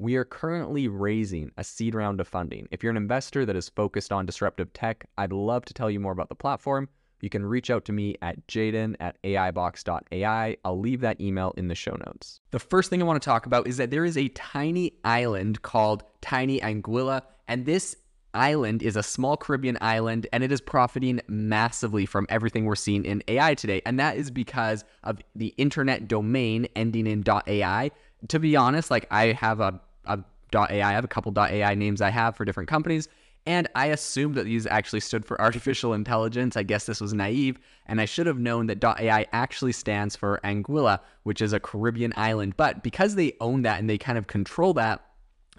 we are currently raising a seed round of funding. If you're an investor that is focused on disruptive tech, I'd love to tell you more about the platform. You can reach out to me at jaeden at aibox.ai. I'll leave that email in the show notes. The first thing I want to talk about is that there is a tiny island called Tiny Anguilla, and this island is a small Caribbean island and it is profiting massively from everything we're seeing in AI today. And that is because of the internet domain ending in .ai. To be honest, like I have a a .ai. I have a couple .ai names I have for different companies, and I assumed that these actually stood for artificial intelligence. I guess this was naive, and I should have known that .ai actually stands for Anguilla, which is a Caribbean island. But because they own that and they kind of control that,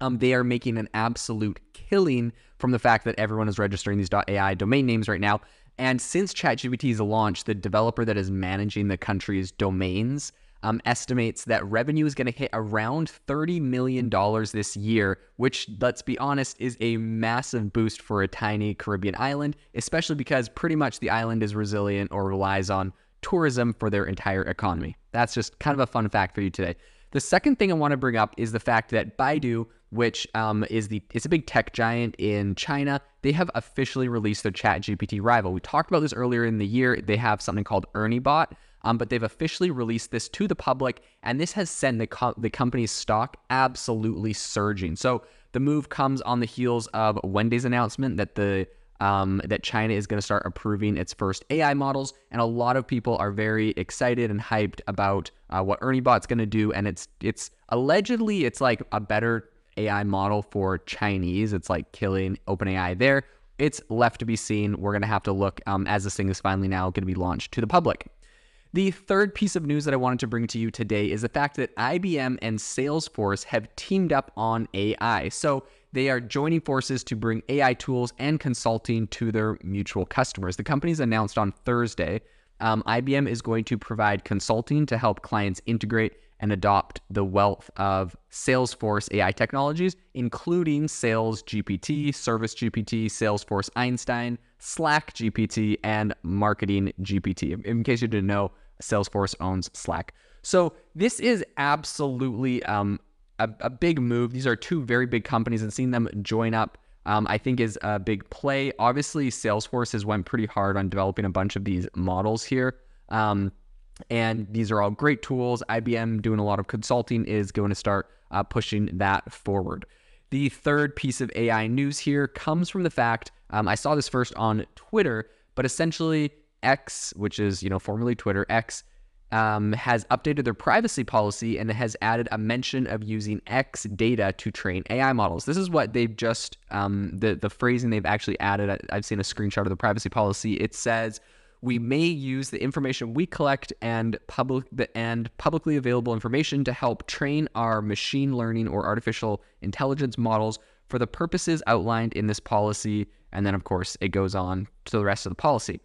um, they are making an absolute killing from the fact that everyone is registering these .ai domain names right now. And since ChatGPT's launch, the developer that is managing the country's domains um, estimates that revenue is going to hit around $30 million this year, which, let's be honest, is a massive boost for a tiny Caribbean island, especially because pretty much the island is resilient or relies on tourism for their entire economy. That's just kind of a fun fact for you today. The second thing I want to bring up is the fact that Baidu, which um, is the it's a big tech giant in China, they have officially released their Chat GPT rival. We talked about this earlier in the year. They have something called ErnieBot, um, but they've officially released this to the public, and this has sent the, co- the company's stock absolutely surging. So the move comes on the heels of Wednesday's announcement that the um, that China is going to start approving its first AI models, and a lot of people are very excited and hyped about uh, what ErnieBot's going to do. And it's it's allegedly it's like a better AI model for Chinese. It's like killing OpenAI there. It's left to be seen. We're going to have to look um, as this thing is finally now going to be launched to the public. The third piece of news that I wanted to bring to you today is the fact that IBM and Salesforce have teamed up on AI. So they are joining forces to bring AI tools and consulting to their mutual customers. The companies announced on Thursday um, IBM is going to provide consulting to help clients integrate and adopt the wealth of Salesforce AI technologies, including Sales GPT, Service GPT, Salesforce Einstein, Slack GPT, and Marketing GPT. In case you didn't know, Salesforce owns Slack. So this is absolutely um, a, a, big move. These are two very big companies, and seeing them join up, um, I think, is a big play. Obviously, Salesforce has went pretty hard on developing a bunch of these models here. Um, and these are all great tools. IBM doing a lot of consulting is going to start uh, pushing that forward. The third piece of AI news here comes from the fact um, I saw this first on Twitter, but essentially X, which is you know formerly Twitter, X um, has updated their privacy policy and has added a mention of using X data to train AI models. This is what they've just um, the the phrasing they've actually added. I've seen a screenshot of the privacy policy. It says we may use the information we collect and public and publicly available information to help train our machine learning or artificial intelligence models for the purposes outlined in this policy. And then, of course, it goes on to the rest of the policy.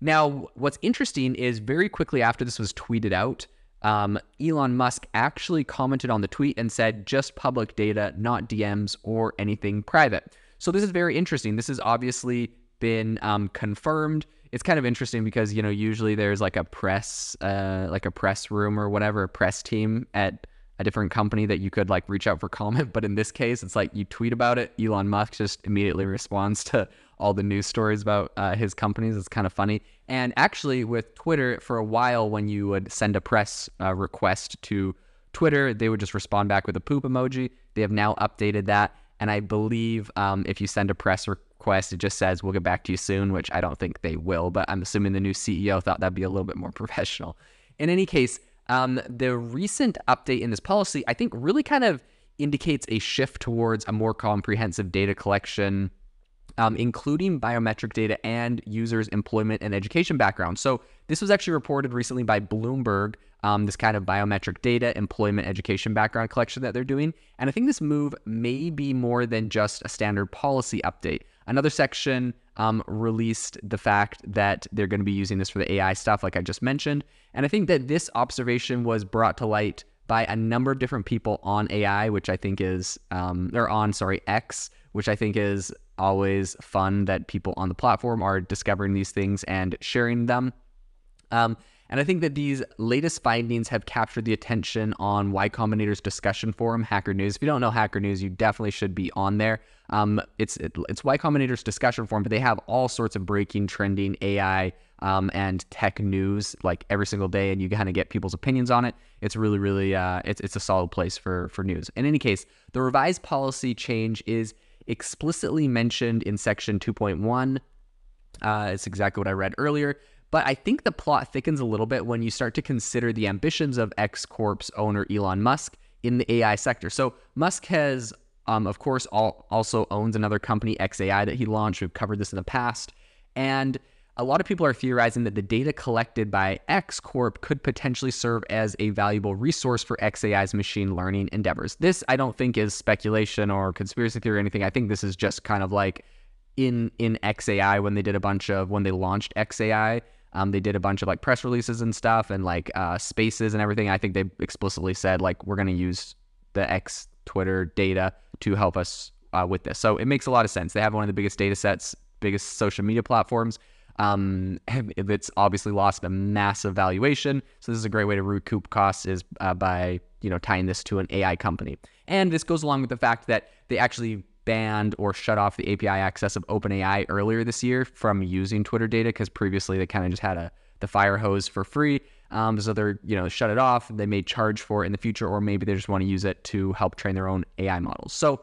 Now, what's interesting is very quickly after this was tweeted out, um, Elon Musk actually commented on the tweet and said just public data, not DMs or anything private. So this is very interesting. This is obviously been um, confirmed. It's kind of interesting because you know usually there's like a press, uh, like a press room or whatever, a press team at a different company that you could like reach out for comment. But in this case, it's like you tweet about it. Elon Musk just immediately responds to all the news stories about uh, his companies. It's kind of funny. And actually, with Twitter, for a while, when you would send a press uh, request to Twitter, they would just respond back with a poop emoji. They have now updated that. And I believe um, if you send a press request, it just says, we'll get back to you soon, which I don't think they will, but I'm assuming the new CEO thought that'd be a little bit more professional. In any case, um, the recent update in this policy, I think, really kind of indicates a shift towards a more comprehensive data collection, um, including biometric data and users' employment and education background. So, this was actually reported recently by Bloomberg, um, this kind of biometric data, employment, education background collection that they're doing. And I think this move may be more than just a standard policy update. Another section um, released the fact that they're going to be using this for the AI stuff, like I just mentioned. And I think that this observation was brought to light by a number of different people on AI, which I think is, um, or on, sorry, X, which I think is always fun that people on the platform are discovering these things and sharing them. Um, and I think that these latest findings have captured the attention on Y Combinator's discussion forum, Hacker News. If you don't know Hacker News, you definitely should be on there. Um, it's it, it's Y Combinator's discussion forum, but they have all sorts of breaking, trending AI um, and tech news like every single day, and you kind of get people's opinions on it. It's really, really, uh, it's it's a solid place for for news. In any case, the revised policy change is explicitly mentioned in section 2.1. Uh, it's exactly what I read earlier. But I think the plot thickens a little bit when you start to consider the ambitions of X Corp's owner Elon Musk in the AI sector. So Musk has, um, of course, all, also owns another company, XAI, that he launched. We've covered this in the past, and a lot of people are theorizing that the data collected by X Corp could potentially serve as a valuable resource for XAI's machine learning endeavors. This, I don't think, is speculation or conspiracy theory or anything. I think this is just kind of like in in XAI when they did a bunch of when they launched XAI um, they did a bunch of like press releases and stuff and like uh, spaces and everything. I think they explicitly said like we're going to use the X Twitter data to help us uh, with this. So it makes a lot of sense. They have one of the biggest data sets, biggest social media platforms. Um, it's obviously lost a massive valuation. So this is a great way to recoup costs is uh, by you know tying this to an AI company. And this goes along with the fact that they actually banned or shut off the API access of OpenAI earlier this year from using Twitter data because previously they kind of just had a the fire hose for free. Um, so they're you know shut it off. They may charge for it in the future, or maybe they just want to use it to help train their own AI models. So,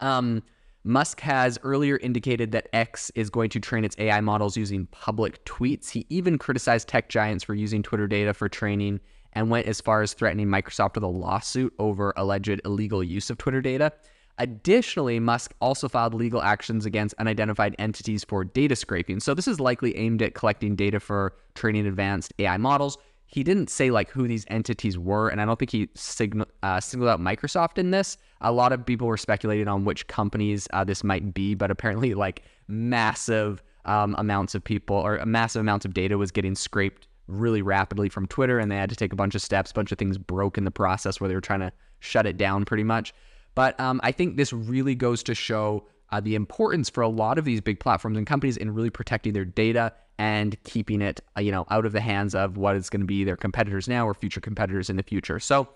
um, Musk has earlier indicated that X is going to train its AI models using public tweets. He even criticized tech giants for using Twitter data for training and went as far as threatening Microsoft with a lawsuit over alleged illegal use of Twitter data. Additionally, Musk also filed legal actions against unidentified entities for data scraping. So this is likely aimed at collecting data for training advanced AI models. He didn't say like who these entities were, and I don't think he signal, uh, singled out Microsoft in this. A lot of people were speculating on which companies uh, this might be, but apparently, like massive um, amounts of people or massive amounts of data was getting scraped really rapidly from Twitter, and they had to take a bunch of steps. A bunch of things broke in the process where they were trying to shut it down, pretty much. But um, I think this really goes to show uh, the importance for a lot of these big platforms and companies in really protecting their data and keeping it, uh, you know, out of the hands of what is going to be their competitors now or future competitors in the future. So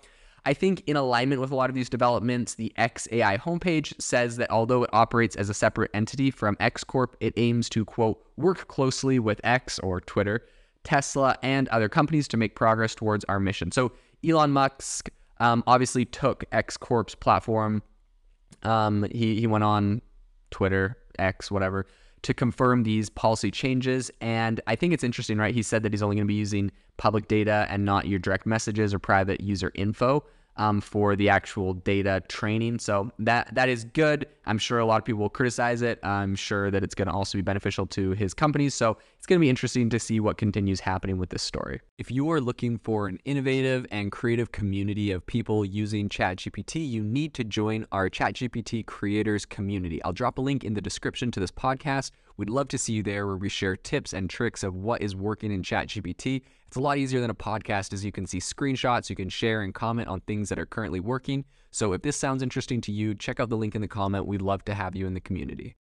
I think in alignment with a lot of these developments, the XAI homepage says that although it operates as a separate entity from X Corp, it aims to quote work closely with X or Twitter, Tesla, and other companies to make progress towards our mission. So Elon Musk um, obviously took X Corp's platform. Um, he he went on Twitter, X, whatever, to confirm these policy changes. And I think it's interesting, right? He said that he's only going to be using public data and not your direct messages or private user info um, for the actual data training. So that that is good. I'm sure a lot of people will criticize it. I'm sure that it's going to also be beneficial to his companies. So it's going to be interesting to see what continues happening with this story. If you are looking for an innovative and creative community of people using ChatGPT, you need to join our ChatGPT creators community. I'll drop a link in the description to this podcast. We'd love to see you there where we share tips and tricks of what is working in ChatGPT it's a lot easier than a podcast as you can see screenshots, you can share and comment on things that are currently working. So if this sounds interesting to you, check out the link in the comment. We'd love to have you in the community.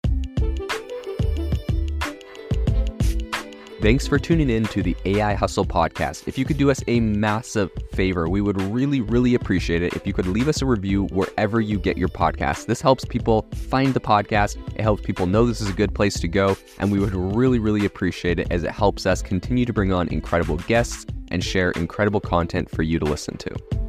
Thanks for tuning in to the AI Hustle podcast. If you could do us a massive favor, we would really, really appreciate it if you could leave us a review wherever you get your podcast. This helps people find the podcast, it helps people know this is a good place to go, and we would really, really appreciate it as it helps us continue to bring on incredible guests and share incredible content for you to listen to.